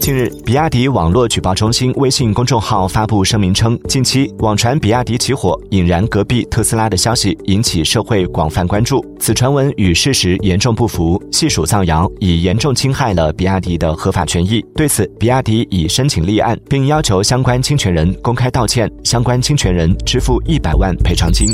近日比亚迪网络举报中心微信公众号发布声明称近期网传比亚迪起火引燃隔壁特斯拉的消息引起社会广泛关注。此传闻与事实严重不符系属造谣已严重侵害了比亚迪的合法权益。对此比亚迪已申请立案并要求相关侵权人公开道歉相关侵权人支付一百万赔偿金。